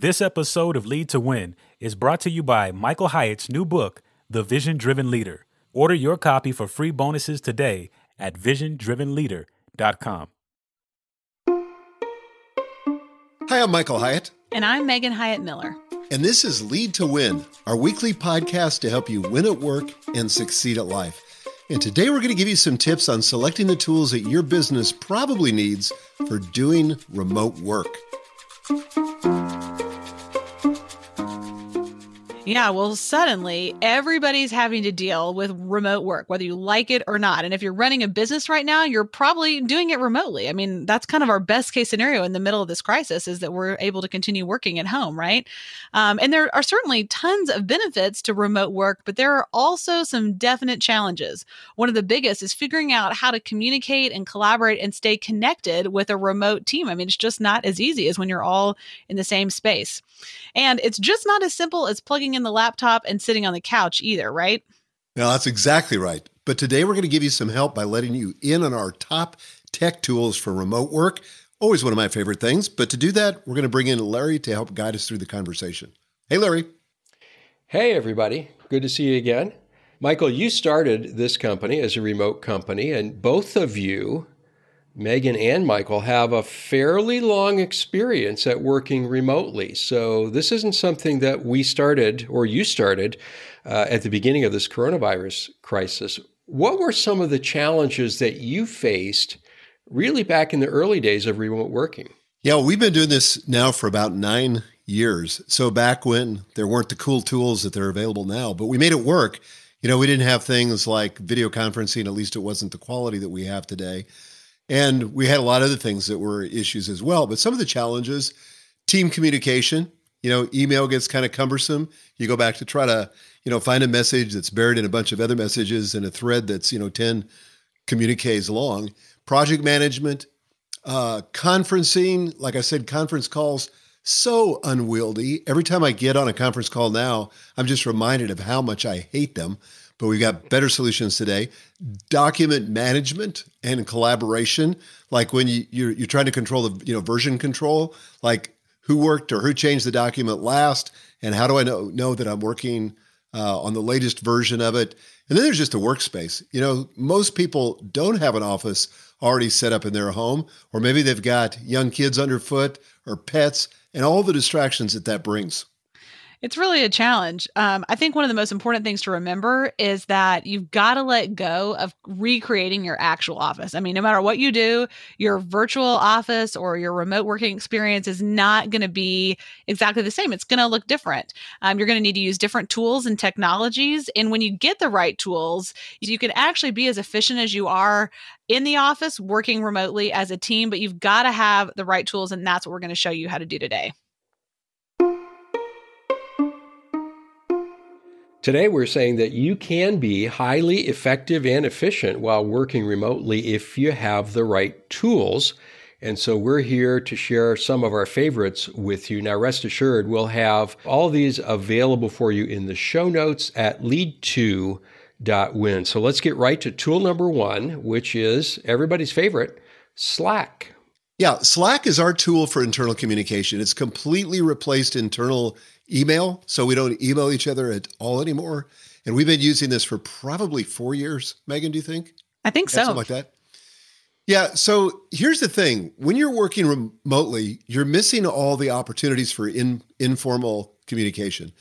This episode of Lead to Win is brought to you by Michael Hyatt's new book, The Vision Driven Leader. Order your copy for free bonuses today at visiondrivenleader.com. Hi, I'm Michael Hyatt. And I'm Megan Hyatt Miller. And this is Lead to Win, our weekly podcast to help you win at work and succeed at life. And today we're going to give you some tips on selecting the tools that your business probably needs for doing remote work. Yeah, well, suddenly everybody's having to deal with remote work, whether you like it or not. And if you're running a business right now, you're probably doing it remotely. I mean, that's kind of our best case scenario in the middle of this crisis is that we're able to continue working at home, right? Um, and there are certainly tons of benefits to remote work, but there are also some definite challenges. One of the biggest is figuring out how to communicate and collaborate and stay connected with a remote team. I mean, it's just not as easy as when you're all in the same space. And it's just not as simple as plugging in the laptop and sitting on the couch either, right? No, that's exactly right. But today we're going to give you some help by letting you in on our top tech tools for remote work. Always one of my favorite things. But to do that, we're going to bring in Larry to help guide us through the conversation. Hey, Larry. Hey, everybody. Good to see you again. Michael, you started this company as a remote company, and both of you Megan and Michael have a fairly long experience at working remotely. So this isn't something that we started or you started uh, at the beginning of this coronavirus crisis. What were some of the challenges that you faced really back in the early days of remote working? Yeah, we've been doing this now for about nine years. So back when there weren't the cool tools that they're available now, but we made it work. You know, we didn't have things like video conferencing, at least it wasn't the quality that we have today. And we had a lot of other things that were issues as well. But some of the challenges, team communication, you know, email gets kind of cumbersome. You go back to try to, you know, find a message that's buried in a bunch of other messages and a thread that's, you know, 10 communiques long. Project management, uh, conferencing, like I said, conference calls, so unwieldy. Every time I get on a conference call now, I'm just reminded of how much I hate them but we've got better solutions today. Document management and collaboration, like when you, you're, you're trying to control the you know version control, like who worked or who changed the document last, and how do I know know that I'm working uh, on the latest version of it? And then there's just a workspace. You know, most people don't have an office already set up in their home, or maybe they've got young kids underfoot or pets, and all the distractions that that brings. It's really a challenge. Um, I think one of the most important things to remember is that you've got to let go of recreating your actual office. I mean, no matter what you do, your virtual office or your remote working experience is not going to be exactly the same. It's going to look different. Um, you're going to need to use different tools and technologies. And when you get the right tools, you can actually be as efficient as you are in the office working remotely as a team, but you've got to have the right tools. And that's what we're going to show you how to do today. Today, we're saying that you can be highly effective and efficient while working remotely if you have the right tools. And so we're here to share some of our favorites with you. Now, rest assured, we'll have all these available for you in the show notes at lead2.win. So let's get right to tool number one, which is everybody's favorite Slack. Yeah, Slack is our tool for internal communication. It's completely replaced internal email. So we don't email each other at all anymore. And we've been using this for probably four years. Megan, do you think? I think so. Something like that. Yeah. So here's the thing when you're working remotely, you're missing all the opportunities for in, informal communication,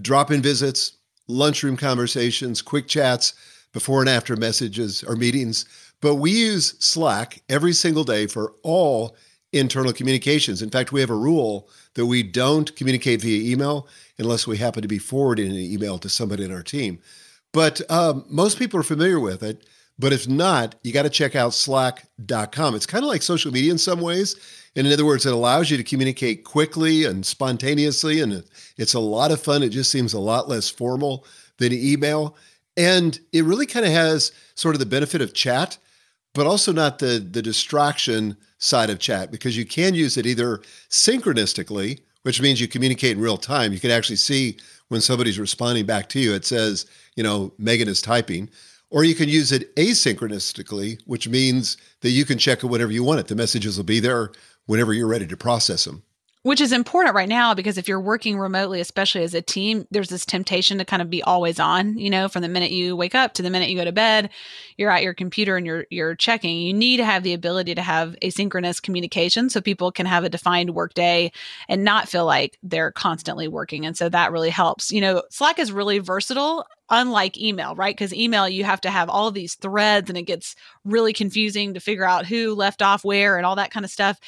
drop in visits, lunchroom conversations, quick chats, before and after messages or meetings. But we use Slack every single day for all internal communications. In fact, we have a rule that we don't communicate via email unless we happen to be forwarding an email to somebody in our team. But um, most people are familiar with it. But if not, you got to check out slack.com. It's kind of like social media in some ways. And in other words, it allows you to communicate quickly and spontaneously. And it's a lot of fun. It just seems a lot less formal than email. And it really kind of has sort of the benefit of chat, but also not the, the distraction side of chat because you can use it either synchronistically, which means you communicate in real time. You can actually see when somebody's responding back to you. It says, you know, Megan is typing. Or you can use it asynchronistically, which means that you can check it whenever you want it. The messages will be there whenever you're ready to process them. Which is important right now because if you're working remotely especially as a team there's this temptation to kind of be always on you know from the minute you wake up to the minute you go to bed you're at your computer and you're you're checking. You need to have the ability to have asynchronous communication so people can have a defined work day and not feel like they're constantly working. And so that really helps. You know slack is really versatile unlike email, right? Because email, you have to have all these threads and it gets really confusing to figure out who left off where and all that kind of stuff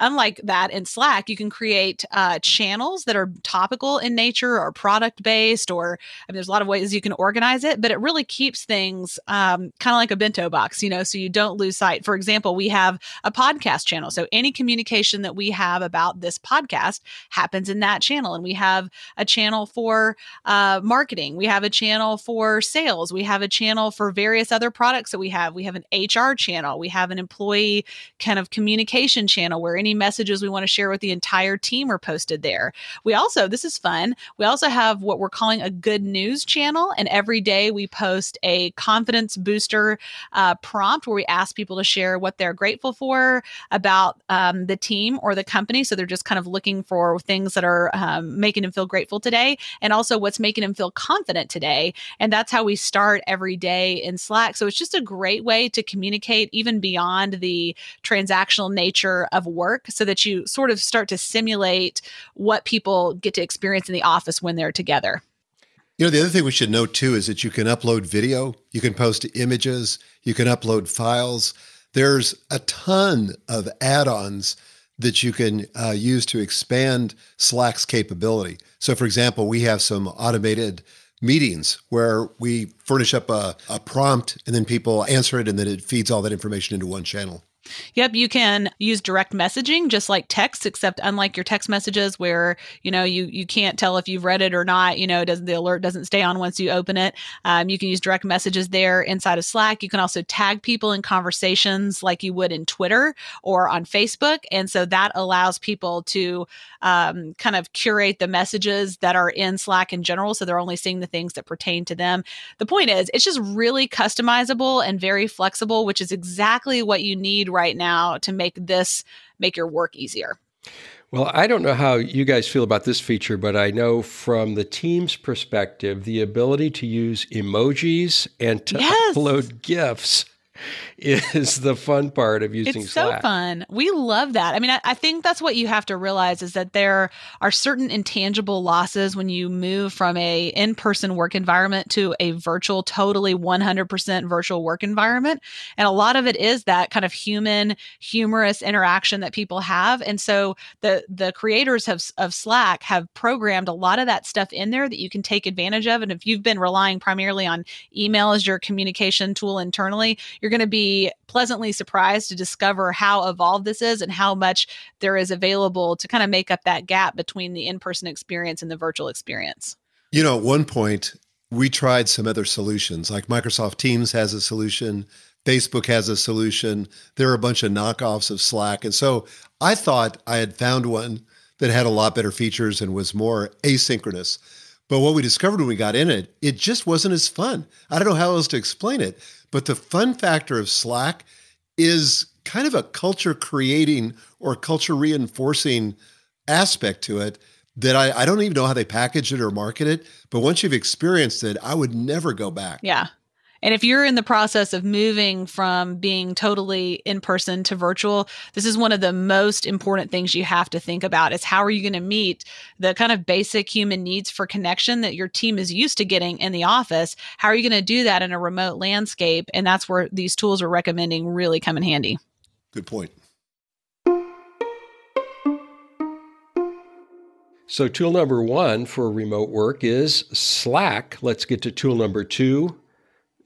unlike that in Slack, you can create uh, channels that are topical in nature or product based, or I mean, there's a lot of ways you can organize it, but it really keeps things um, kind of like a bento box, you know, so you don't lose sight. For example, we have a podcast channel. So any communication that we have about this podcast happens in that channel. And we have a channel for uh, marketing, we have a channel for sales, we have a channel for various other products that we have. We have an HR channel, we have an employee kind of communication channel where any messages we want to share with the entire team are posted there. We also, this is fun, we also have what we're calling a good news channel. And every day we post a confidence booster uh, prompt where we ask people to share what they're grateful for about um, the team or the company. So they're just kind of looking for things that are um, making them feel grateful today and also what's making them feel confident today. And that's how we start every day in Slack. So it's just a great way to communicate even beyond the transactional nature of work work so that you sort of start to simulate what people get to experience in the office when they're together. You know, the other thing we should note too is that you can upload video, you can post images, you can upload files. There's a ton of add ons that you can uh, use to expand Slack's capability. So, for example, we have some automated meetings where we furnish up a, a prompt and then people answer it and then it feeds all that information into one channel. Yep, you can use direct messaging just like text, except unlike your text messages where you know you you can't tell if you've read it or not. You know, does the alert doesn't stay on once you open it. Um, you can use direct messages there inside of Slack. You can also tag people in conversations like you would in Twitter or on Facebook, and so that allows people to um, kind of curate the messages that are in Slack in general, so they're only seeing the things that pertain to them. The point is, it's just really customizable and very flexible, which is exactly what you need right now to make this make your work easier. Well, I don't know how you guys feel about this feature, but I know from the team's perspective, the ability to use emojis and to yes. upload GIFs is the fun part of using it's Slack. so fun. We love that. I mean, I, I, think that's what you have to realize is that there are certain intangible losses when you move from a in-person work environment to a virtual, totally 100% virtual work environment. And a lot of it is that kind of human, humorous interaction that people have. And so the the creators of, of Slack have programmed a lot of that stuff in there that you can take advantage of. And if you've been relying primarily on email as your communication tool internally, you're going to be pleasantly surprised to discover how evolved this is and how much there is available to kind of make up that gap between the in person experience and the virtual experience. You know, at one point, we tried some other solutions, like Microsoft Teams has a solution, Facebook has a solution. There are a bunch of knockoffs of Slack. And so I thought I had found one that had a lot better features and was more asynchronous. But what we discovered when we got in it, it just wasn't as fun. I don't know how else to explain it. But the fun factor of Slack is kind of a culture creating or culture reinforcing aspect to it that I, I don't even know how they package it or market it. But once you've experienced it, I would never go back. Yeah. And if you're in the process of moving from being totally in person to virtual, this is one of the most important things you have to think about is how are you going to meet the kind of basic human needs for connection that your team is used to getting in the office? How are you going to do that in a remote landscape? And that's where these tools we're recommending really come in handy. Good point. So, tool number one for remote work is Slack. Let's get to tool number two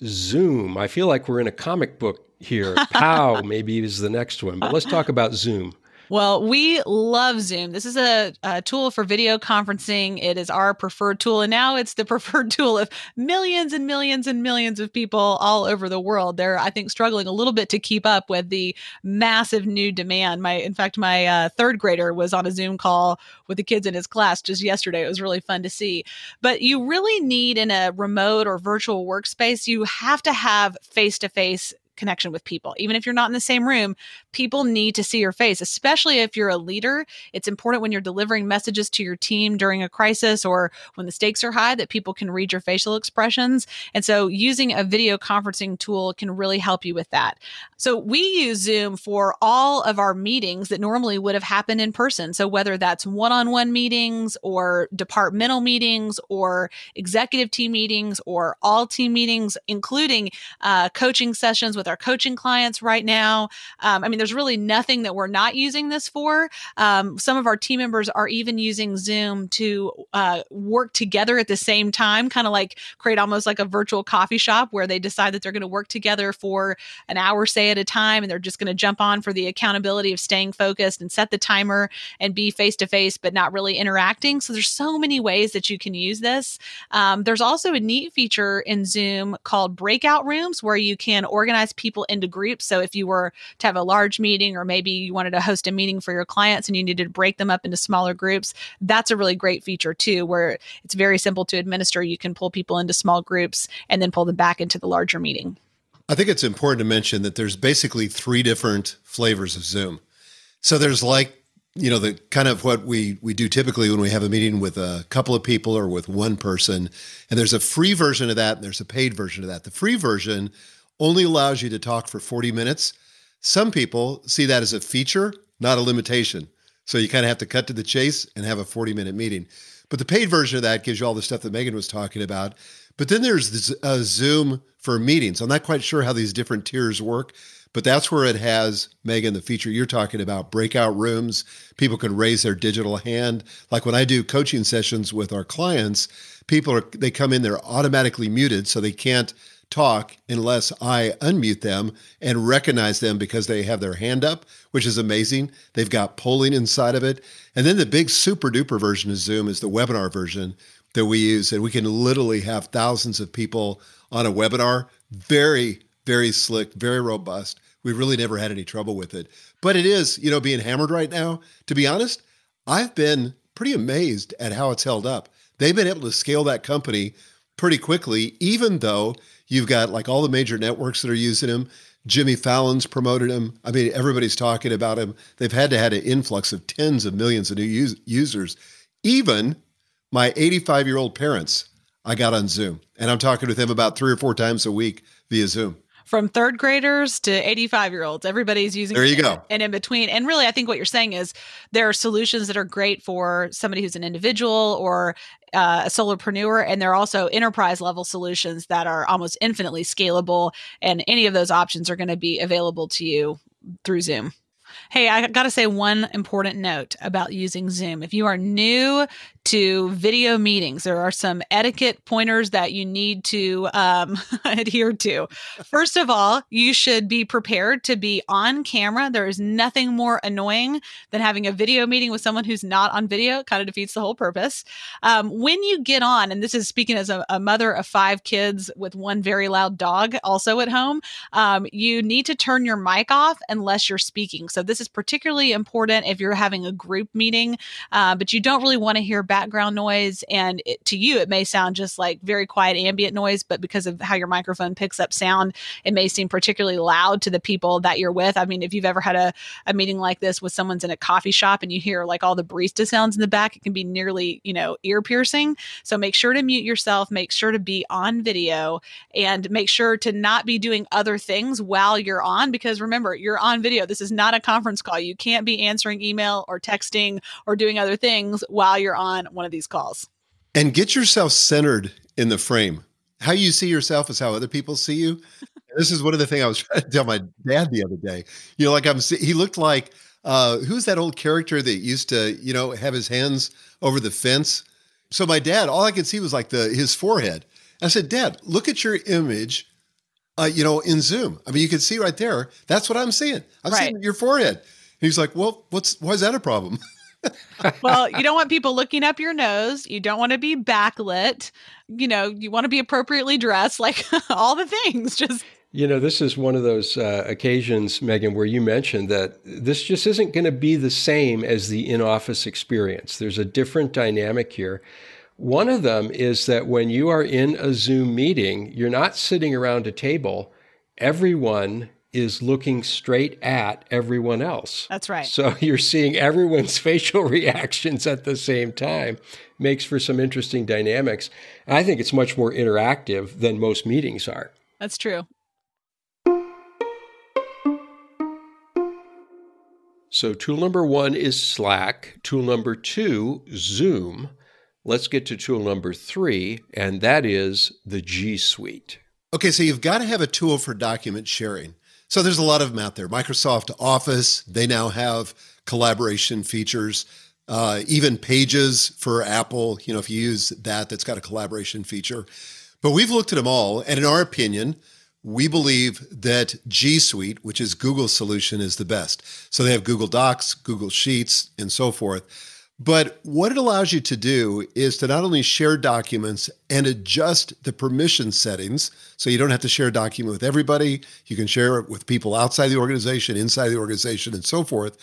Zoom. I feel like we're in a comic book here. Pow, maybe is the next one. But let's talk about Zoom. Well, we love Zoom. This is a, a, tool for video conferencing. It is our preferred tool. And now it's the preferred tool of millions and millions and millions of people all over the world. They're, I think, struggling a little bit to keep up with the massive new demand. My, in fact, my uh, third grader was on a Zoom call with the kids in his class just yesterday. It was really fun to see. But you really need in a remote or virtual workspace, you have to have face to face connection with people. Even if you're not in the same room, people need to see your face, especially if you're a leader. It's important when you're delivering messages to your team during a crisis or when the stakes are high that people can read your facial expressions. And so using a video conferencing tool can really help you with that. So we use Zoom for all of our meetings that normally would have happened in person. So whether that's one-on-one meetings or departmental meetings or executive team meetings or all team meetings, including uh, coaching sessions with our coaching clients right now. Um, I mean, there's really nothing that we're not using this for. Um, some of our team members are even using Zoom to uh, work together at the same time, kind of like create almost like a virtual coffee shop where they decide that they're going to work together for an hour, say, at a time, and they're just going to jump on for the accountability of staying focused and set the timer and be face to face, but not really interacting. So there's so many ways that you can use this. Um, there's also a neat feature in Zoom called breakout rooms where you can organize people into groups. So if you were to have a large meeting or maybe you wanted to host a meeting for your clients and you needed to break them up into smaller groups, that's a really great feature too, where it's very simple to administer. You can pull people into small groups and then pull them back into the larger meeting. I think it's important to mention that there's basically three different flavors of Zoom. So there's like, you know, the kind of what we we do typically when we have a meeting with a couple of people or with one person, and there's a free version of that and there's a paid version of that. The free version only allows you to talk for 40 minutes. Some people see that as a feature, not a limitation. So you kind of have to cut to the chase and have a 40 minute meeting. But the paid version of that gives you all the stuff that Megan was talking about. But then there's uh, Zoom for meetings. I'm not quite sure how these different tiers work, but that's where it has, Megan, the feature you're talking about breakout rooms. People can raise their digital hand. Like when I do coaching sessions with our clients, people are, they come in, they're automatically muted, so they can't talk unless I unmute them and recognize them because they have their hand up, which is amazing. They've got polling inside of it. And then the big super duper version of Zoom is the webinar version that we use. And we can literally have thousands of people on a webinar. Very, very slick, very robust. We've really never had any trouble with it. But it is, you know, being hammered right now. To be honest, I've been pretty amazed at how it's held up. They've been able to scale that company pretty quickly, even though you've got like all the major networks that are using him. Jimmy Fallon's promoted him. I mean, everybody's talking about him. They've had to had an influx of tens of millions of new us- users. Even my 85 year old parents, I got on Zoom, and I'm talking with them about three or four times a week via Zoom from third graders to 85 year olds. Everybody's using There you go. And in between. And really, I think what you're saying is there are solutions that are great for somebody who's an individual or uh, a solopreneur, and there are also enterprise level solutions that are almost infinitely scalable. And any of those options are going to be available to you through Zoom. Hey, I got to say one important note about using Zoom. If you are new to video meetings. There are some etiquette pointers that you need to um, adhere to. First of all, you should be prepared to be on camera. There is nothing more annoying than having a video meeting with someone who's not on video. It kind of defeats the whole purpose. Um, when you get on, and this is speaking as a, a, mother of five kids with one very loud dog also at home, um, you need to turn your mic off unless you're speaking. So this is particularly important if you're having a group meeting, uh, but you don't really want to hear background noise. And it, to you, it may sound just like very quiet ambient noise, but because of how your microphone picks up sound, it may seem particularly loud to the people that you're with. I mean, if you've ever had a, a meeting like this with someone's in a coffee shop and you hear like all the barista sounds in the back, it can be nearly, you know, ear piercing. So make sure to mute yourself, make sure to be on video, and make sure to not be doing other things while you're on because remember, you're on video. This is not a conference call. You can't be answering email or texting or doing other things while you're on one of these calls. And get yourself centered in the frame. How you see yourself is how other people see you. this is one of the things I was trying to tell my dad the other day. You know, like I'm, he looked like uh, who's that old character that used to, you know, have his hands over the fence? So my dad, all I could see was like the his forehead. I said, Dad, look at your image, uh, you know, in Zoom. I mean, you can see right there. That's what I'm seeing. I'm right. seeing your forehead. And he's like, Well, what's why is that a problem? well, you don't want people looking up your nose. You don't want to be backlit. You know, you want to be appropriately dressed, like all the things. Just you know, this is one of those uh, occasions, Megan, where you mentioned that this just isn't going to be the same as the in office experience. There's a different dynamic here. One of them is that when you are in a Zoom meeting, you're not sitting around a table everyone is looking straight at everyone else. That's right. So you're seeing everyone's facial reactions at the same time. Makes for some interesting dynamics. I think it's much more interactive than most meetings are. That's true. So tool number one is Slack. Tool number two, Zoom. Let's get to tool number three, and that is the G Suite. Okay, so you've got to have a tool for document sharing. So there's a lot of them out there. Microsoft Office, they now have collaboration features. Uh, even Pages for Apple, you know, if you use that, that's got a collaboration feature. But we've looked at them all, and in our opinion, we believe that G Suite, which is Google's solution, is the best. So they have Google Docs, Google Sheets, and so forth. But what it allows you to do is to not only share documents and adjust the permission settings. So you don't have to share a document with everybody. You can share it with people outside the organization, inside the organization, and so forth.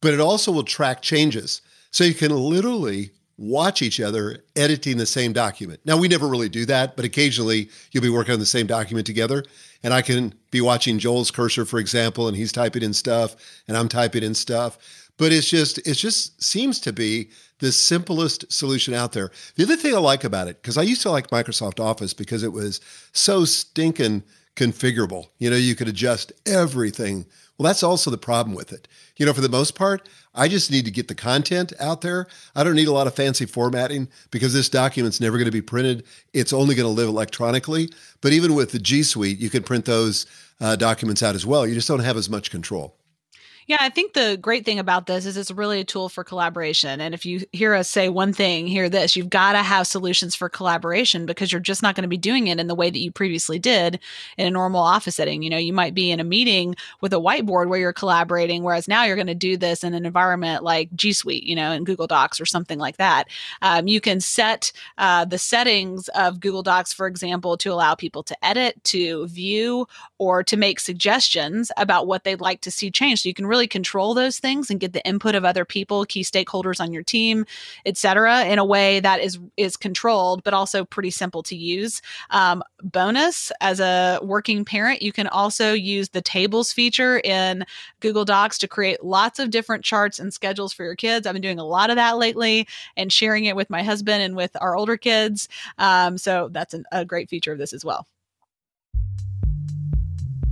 But it also will track changes. So you can literally watch each other editing the same document. Now, we never really do that, but occasionally you'll be working on the same document together. And I can be watching Joel's cursor, for example, and he's typing in stuff and I'm typing in stuff but it's just it just seems to be the simplest solution out there. The other thing I like about it, because I used to like Microsoft Office because it was so stinking configurable. You know, you could adjust everything. Well, that's also the problem with it. You know, for the most part, I just need to get the content out there. I don't need a lot of fancy formatting because this document's never going to be printed. It's only going to live electronically. But even with the G Suite, you can print those uh, documents out as well. You just don't have as much control. Yeah, I think the great thing about this is it's really a tool for collaboration. And if you hear us say one thing, hear this, you've got to have solutions for collaboration because you're just not going to be doing it in the way that you previously did in a normal office setting. You know, you might be in a meeting with a whiteboard where you're collaborating, whereas now you're going to do this in an environment like G Suite, you know, in Google Docs or something like that. Um, you can set uh, the settings of Google Docs, for example, to allow people to edit, to view, or to make suggestions about what they'd like to see changed. So you can really control those things and get the input of other people, key stakeholders on your team, et cetera, in a way that is is controlled, but also pretty simple to use. Um, bonus, as a working parent, you can also use the tables feature in Google Docs to create lots of different charts and schedules for your kids. I've been doing a lot of that lately and sharing it with my husband and with our older kids. Um, so that's an, a great feature of this as well.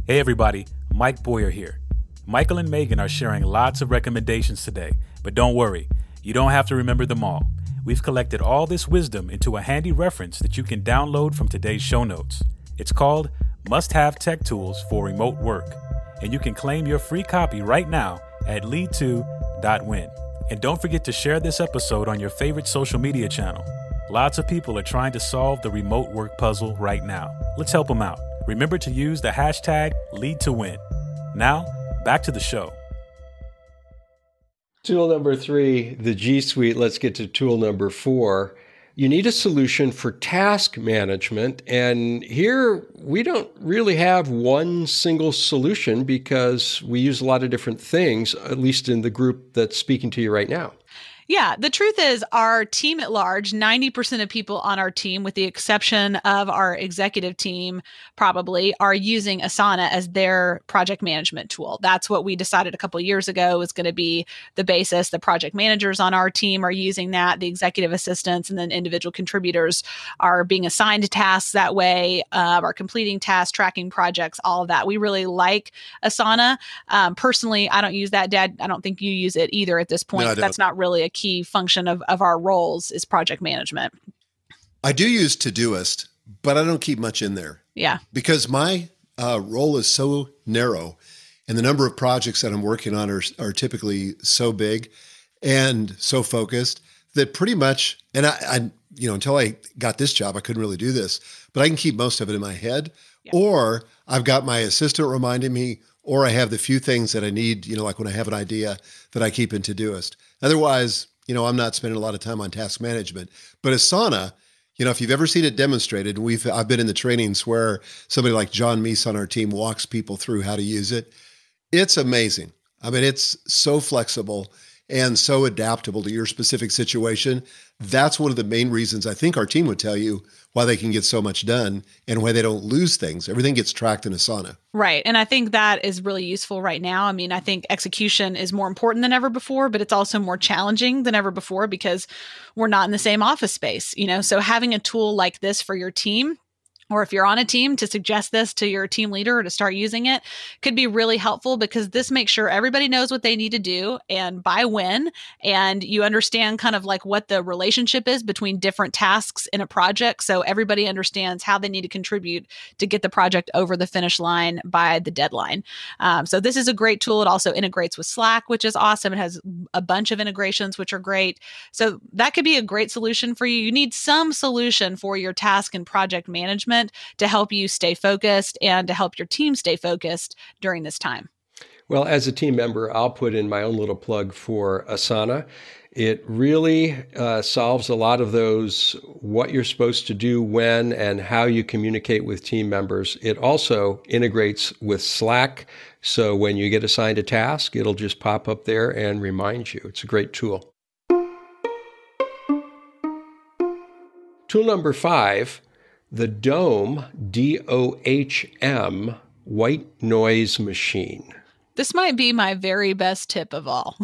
Hey, everybody, Mike Boyer here. Michael and Megan are sharing lots of recommendations today, but don't worry, you don't have to remember them all. We've collected all this wisdom into a handy reference that you can download from today's show notes. It's called Must Have Tech Tools for Remote Work, and you can claim your free copy right now at lead2.win. And don't forget to share this episode on your favorite social media channel. Lots of people are trying to solve the remote work puzzle right now. Let's help them out. Remember to use the hashtag lead2win. Now, back to the show. Tool number three, the G Suite. Let's get to tool number four. You need a solution for task management. And here we don't really have one single solution because we use a lot of different things, at least in the group that's speaking to you right now. Yeah, the truth is, our team at large, 90% of people on our team, with the exception of our executive team, probably are using Asana as their project management tool. That's what we decided a couple years ago was going to be the basis. The project managers on our team are using that, the executive assistants, and then individual contributors are being assigned tasks that way, uh, are completing tasks, tracking projects, all of that. We really like Asana. Um, personally, I don't use that, Dad. I don't think you use it either at this point. No, That's not really a key function of, of our roles is project management. I do use Todoist, but I don't keep much in there. Yeah. Because my uh, role is so narrow and the number of projects that I'm working on are, are typically so big and so focused that pretty much, and I, I, you know, until I got this job, I couldn't really do this, but I can keep most of it in my head. Yeah. Or I've got my assistant reminding me, or I have the few things that I need, you know, like when I have an idea that I keep in Todoist. Otherwise, you know, I'm not spending a lot of time on task management. But Asana, you know, if you've ever seen it demonstrated, we've I've been in the trainings where somebody like John Meese on our team walks people through how to use it. It's amazing. I mean, it's so flexible and so adaptable to your specific situation. That's one of the main reasons I think our team would tell you why they can get so much done and why they don't lose things. Everything gets tracked in Asana. Right. And I think that is really useful right now. I mean, I think execution is more important than ever before, but it's also more challenging than ever before because we're not in the same office space, you know? So having a tool like this for your team or if you're on a team to suggest this to your team leader or to start using it could be really helpful because this makes sure everybody knows what they need to do and by when and you understand kind of like what the relationship is between different tasks in a project. So everybody understands how they need to contribute to get the project over the finish line by the deadline. Um, so this is a great tool. It also integrates with slack which is awesome. It has a bunch of integrations which are great. So that could be a great solution for you. You need some solution for your task and project management to help you stay focused and to help your team stay focused during this time. Well, as a team member, I'll put in my own little plug for Asana. It really uh, solves a lot of those what you're supposed to do when and how you communicate with team members. It also integrates with Slack. So when you get assigned a task, it'll just pop up there and remind you. It's a great tool. Tool number five the Dohm D O H M, white noise machine. This might be my very best tip of all,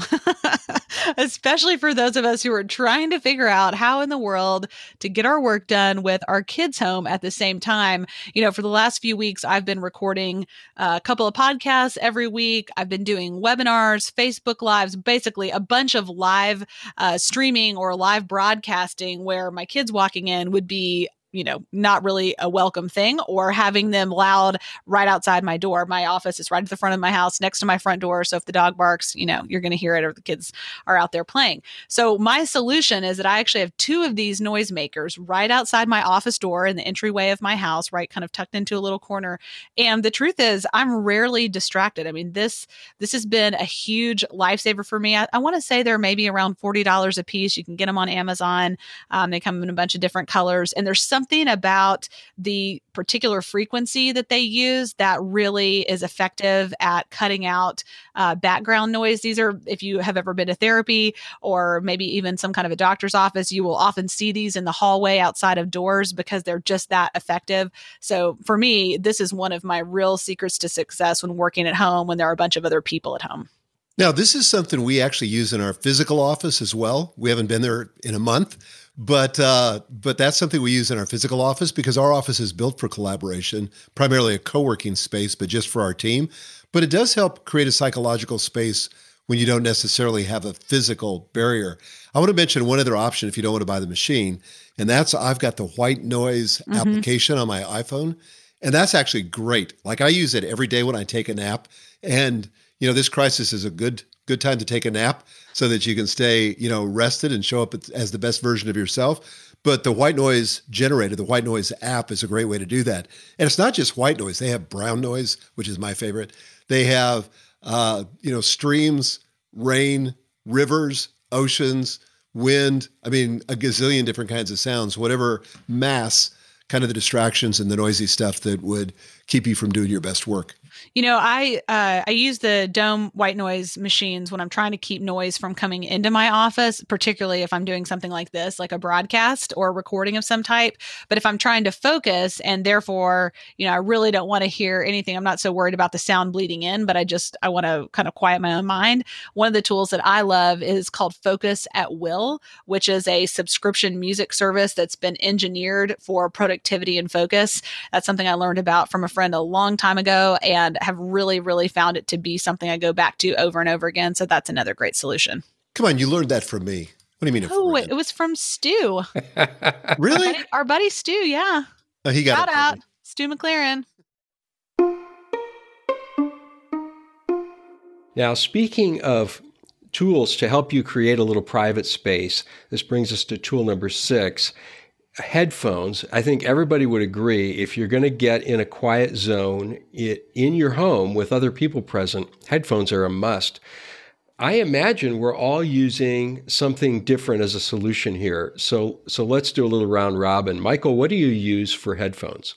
especially for those of us who are trying to figure out how in the world to get our work done with our kids home at the same time. You know, for the last few weeks, I've been recording a couple of podcasts every week. I've been doing webinars, Facebook Lives, basically a bunch of live uh, streaming or live broadcasting where my kids walking in would be you know, not really a welcome thing, or having them loud right outside my door. My office is right at the front of my house, next to my front door. So if the dog barks, you know, you're going to hear it, or the kids are out there playing. So my solution is that I actually have two of these noisemakers right outside my office door in the entryway of my house, right, kind of tucked into a little corner. And the truth is, I'm rarely distracted. I mean, this this has been a huge lifesaver for me. I, I want to say they're maybe around forty dollars a piece. You can get them on Amazon. Um, they come in a bunch of different colors, and there's some something about the particular frequency that they use that really is effective at cutting out uh, background noise. These are, if you have ever been to therapy or maybe even some kind of a doctor's office, you will often see these in the hallway outside of doors because they're just that effective. So for me, this is one of my real secrets to success when working at home when there are a bunch of other people at home. Now, this is something we actually use in our physical office as well. We haven't been there in a month, but uh, but that's something we use in our physical office because our office is built for collaboration, primarily a co-working space, but just for our team. But it does help create a psychological space when you don't necessarily have a physical barrier. I want to mention one other option if you don't want to buy the machine, and that's I've got the white noise mm-hmm. application on my iPhone, and that's actually great. Like I use it every day when I take a nap, and you know this crisis is a good good time to take a nap so that you can stay, you know, rested and show up as the best version of yourself. But the white noise generator, the white noise app is a great way to do that. And it's not just white noise. They have brown noise, which is my favorite. They have, uh, you know, streams, rain, rivers, oceans, wind. I mean, a gazillion different kinds of sounds, whatever mass kind of the distractions and the noisy stuff that would keep you from doing your best work. You know, I uh, I use the Dohm white noise machines when I'm trying to keep noise from coming into my office, particularly if I'm doing something like this, like a broadcast or a recording of some type. But if I'm trying to focus and therefore, you know, I really don't want to hear anything, I'm not so worried about the sound bleeding in, but I just I want to kind of quiet my own mind. One of the tools that I love is called Focus at Will, which is a subscription music service that's been engineered for productivity and focus. That's something I learned about from a friend a long time ago and and have really, really found it to be something I go back to over and over again. So that's another great solution. Come on, you learned that from me. What do you mean? Oh, it was from Stu. really? Our buddy, our buddy, Stu. Yeah. Oh, he got Shout out Stu McLaren. Now, speaking of tools to help you create a little private space, this brings us to tool number six headphones, I think everybody would agree if you're going to get in a quiet zone in your home with other people present, headphones are a must. I imagine we're all using something different as a solution here. So so let's do a little round robin. Michael, what do you use for headphones?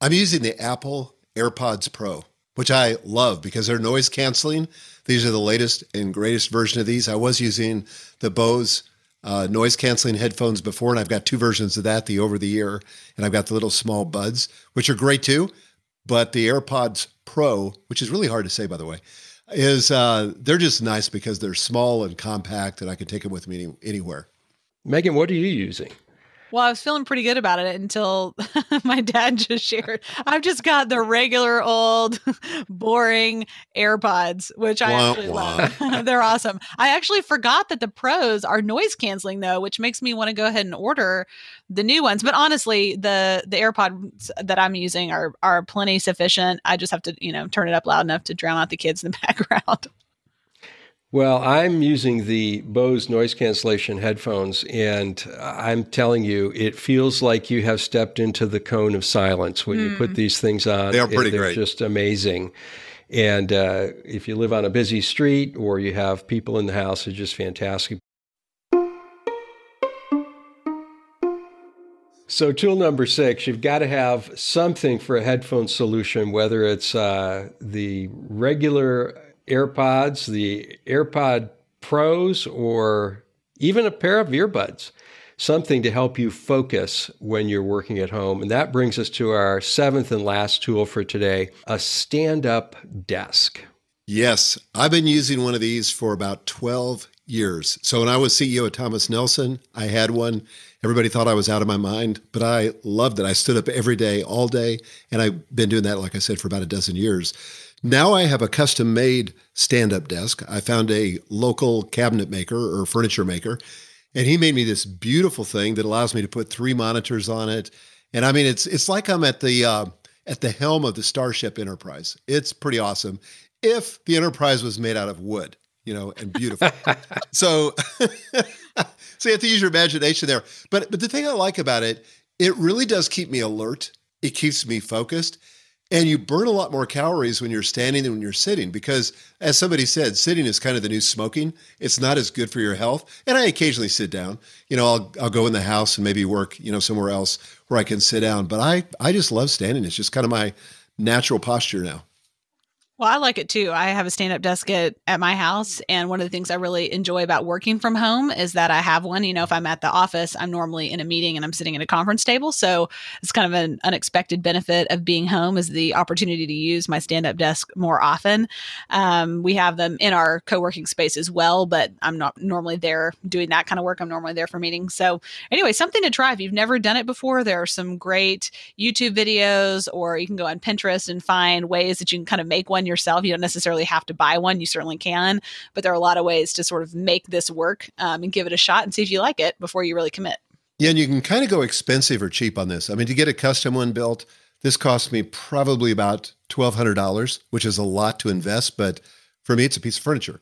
I'm using the Apple AirPods Pro. Which I love because they're noise canceling. These are the latest and greatest version of these. I was using the Bose uh, noise canceling headphones before, and I've got two versions of that the over the ear, and I've got the little small buds, which are great too. But the AirPods Pro, which is really hard to say, by the way, is uh, they're just nice because they're small and compact, and I can take them with me any, anywhere. Megan, what are you using? Well, I was feeling pretty good about it until my dad just shared. I've just got the regular old boring AirPods, which I wah, actually wah. love. They're awesome. I actually forgot that the pros are noise canceling though, which makes me want to go ahead and order the new ones. But honestly, the the AirPods that I'm using are are plenty sufficient. I just have to, you know, turn it up loud enough to drown out the kids in the background. Well, I'm using the Bose noise cancellation headphones, and I'm telling you, it feels like you have stepped into the cone of silence when mm. you put hmm. these things on. They are pretty They're great. just amazing. And uh, if you live on a busy street or you have people in the house, it's just fantastic. So, tool number six, you've got to have something for a headphone solution, whether it's uh, the regular AirPods, the AirPod Pros, or even a pair of earbuds, something to help you focus when you're working at home. And that brings us to our seventh and last tool for today a stand up desk. Yes, I've been using one of these for about 12 years. So when I was CEO at Thomas Nelson, I had one. Everybody thought I was out of my mind, but I loved it. I stood up every day, all day, and I've been doing that, like I said, for about a dozen years. Now I have a custom made stand up desk. I found a local cabinet maker or furniture maker, and he made me this beautiful thing that allows me to put three monitors on it. And I mean, it's it's like I'm at the uh, at the helm of the Starship Enterprise. It's pretty awesome. If the Enterprise was made out of wood, you know, and beautiful. so, so you have to use your imagination there. But but the thing I like about it, it really does keep me alert. It keeps me focused. And you burn a lot more calories when you're standing than when you're sitting because, as somebody said, sitting is kind of the new smoking. It's not as good for your health. And I occasionally sit down. You know, I'll, I'll go in the house and maybe work, you know, somewhere else where I can sit down. But I, I just love standing. It's just kind of my natural posture now. Well, I like it too. I have a stand up desk at, at my house. And one of the things I really enjoy about working from home is that I have one. You know, if I'm at the office, I'm normally in a meeting and I'm sitting at a conference table. So it's kind of an unexpected benefit of being home is the opportunity to use my stand up desk more often. Um, we have them in our co working space as well, but I'm not normally there doing that kind of work. I'm normally there for meetings. So, anyway, something to try. If you've never done it before, there are some great YouTube videos, or you can go on Pinterest and find ways that you can kind of make one yourself. You don't necessarily have to buy one, you certainly can, but there are a lot of ways to sort of make this work um, and give it a shot and see if you like it before you really commit. Yeah, and you can kind of go expensive or cheap on this. I mean, to get a custom one built, this cost me probably about $1,200, which is a lot to invest, but for me, it's a piece of furniture.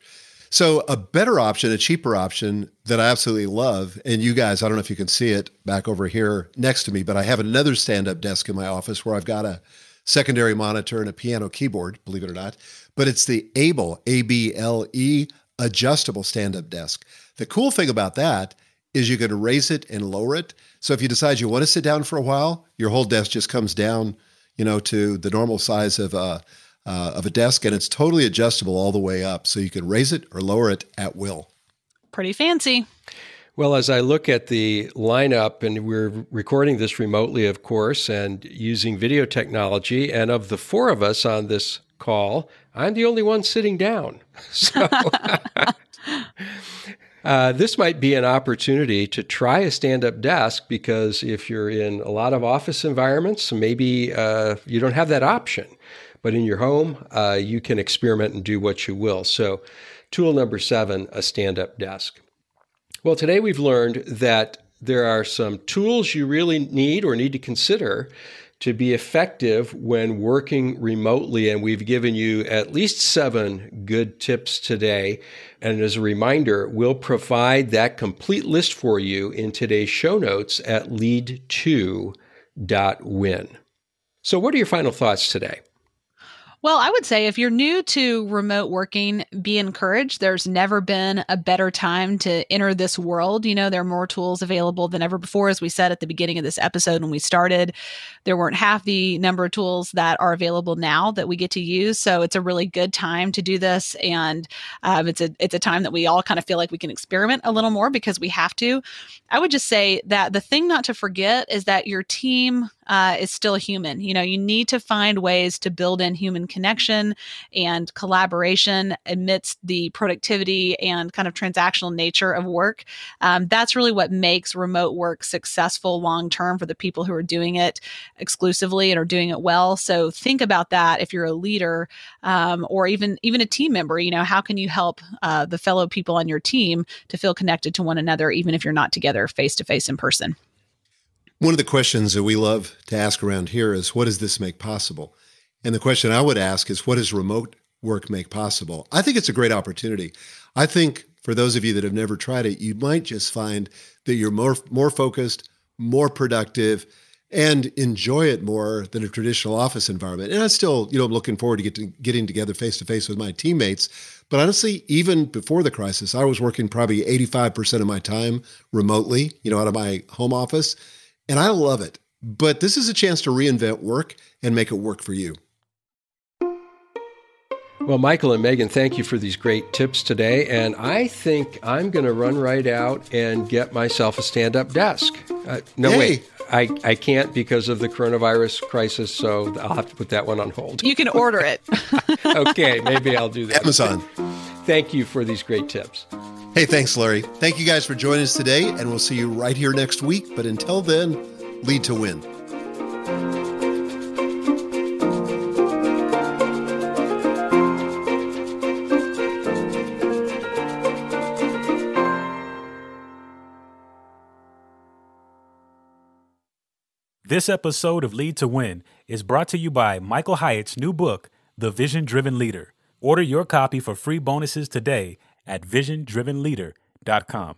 So, a better option, a cheaper option that I absolutely love, and you guys, I don't know if you can see it back over here next to me, but I have another stand up desk in my office where I've got a secondary monitor and a piano keyboard, believe it or not. But it's the Able, A B L E, adjustable stand up desk. The cool thing about that is you can raise it and lower it. So if you decide you want to sit down for a while, your whole desk just comes down, you know, to the normal size of a, uh, of a desk, and it's totally adjustable all the way up. So you can raise it or lower it at will. Pretty fancy. Well, as I look at the lineup, and we're recording this remotely, of course, and using video technology, and of the four of us on this call, I'm the only one sitting down. So. Uh, this might be an opportunity to try a stand up desk because if you're in a lot of office environments, maybe uh, you don't have that option. But in your home, uh, you can experiment and do what you will. So, tool number seven a stand up desk. Well, today we've learned that there are some tools you really need or need to consider to be effective when working remotely. And we've given you at least seven good tips today. And as a reminder, we'll provide that complete list for you in today's show notes at lead2.win. So, what are your final thoughts today? Well, I would say if you're new to remote working, be encouraged. There's never been a better time to enter this world. You know, there are more tools available than ever before. As we said at the beginning of this episode when we started, there weren't half the number of tools that are available now that we get to use. So it's a really good time to do this, and um, it's a it's a time that we all kind of feel like we can experiment a little more because we have to. I would just say that the thing not to forget is that your team uh, is still human. You know, you need to find ways to build in human connection and collaboration amidst the productivity and kind of transactional nature of work. Um, that's really what makes remote work successful long term for the people who are doing it exclusively and are doing it well. So think about that if you're a leader um, or even even a team member. You know, how can you help uh, the fellow people on your team to feel connected to one another, even if you're not together face to face in person? One of the questions that we love to ask around here is what does this make possible? And the question I would ask is what does remote work make possible? I think it's a great opportunity. I think for those of you that have never tried it, you might just find that you're more more focused, more productive, and enjoy it more than a traditional office environment. And I still, you know, I'm looking forward to, get to getting together face to face with my teammates. But honestly, even before the crisis, I was working probably 85% of my time remotely, you know, out of my home office. And I love it. But this is a chance to reinvent work and make it work for you. Well, Michael and Megan, thank you for these great tips today. And I think I'm going to run right out and get myself a stand up desk. Uh, no, hey. wait. I, I can't because of the coronavirus crisis, so I'll have to put that one on hold. You can order it. okay, maybe I'll do that. Amazon. Thank you for these great tips. Hey, thanks, Larry. Thank you guys for joining us today, and we'll see you right here next week. But until then, lead to win. This episode of Lead to Win is brought to you by Michael Hyatt's new book, The Vision Driven Leader. Order your copy for free bonuses today at visiondrivenleader.com.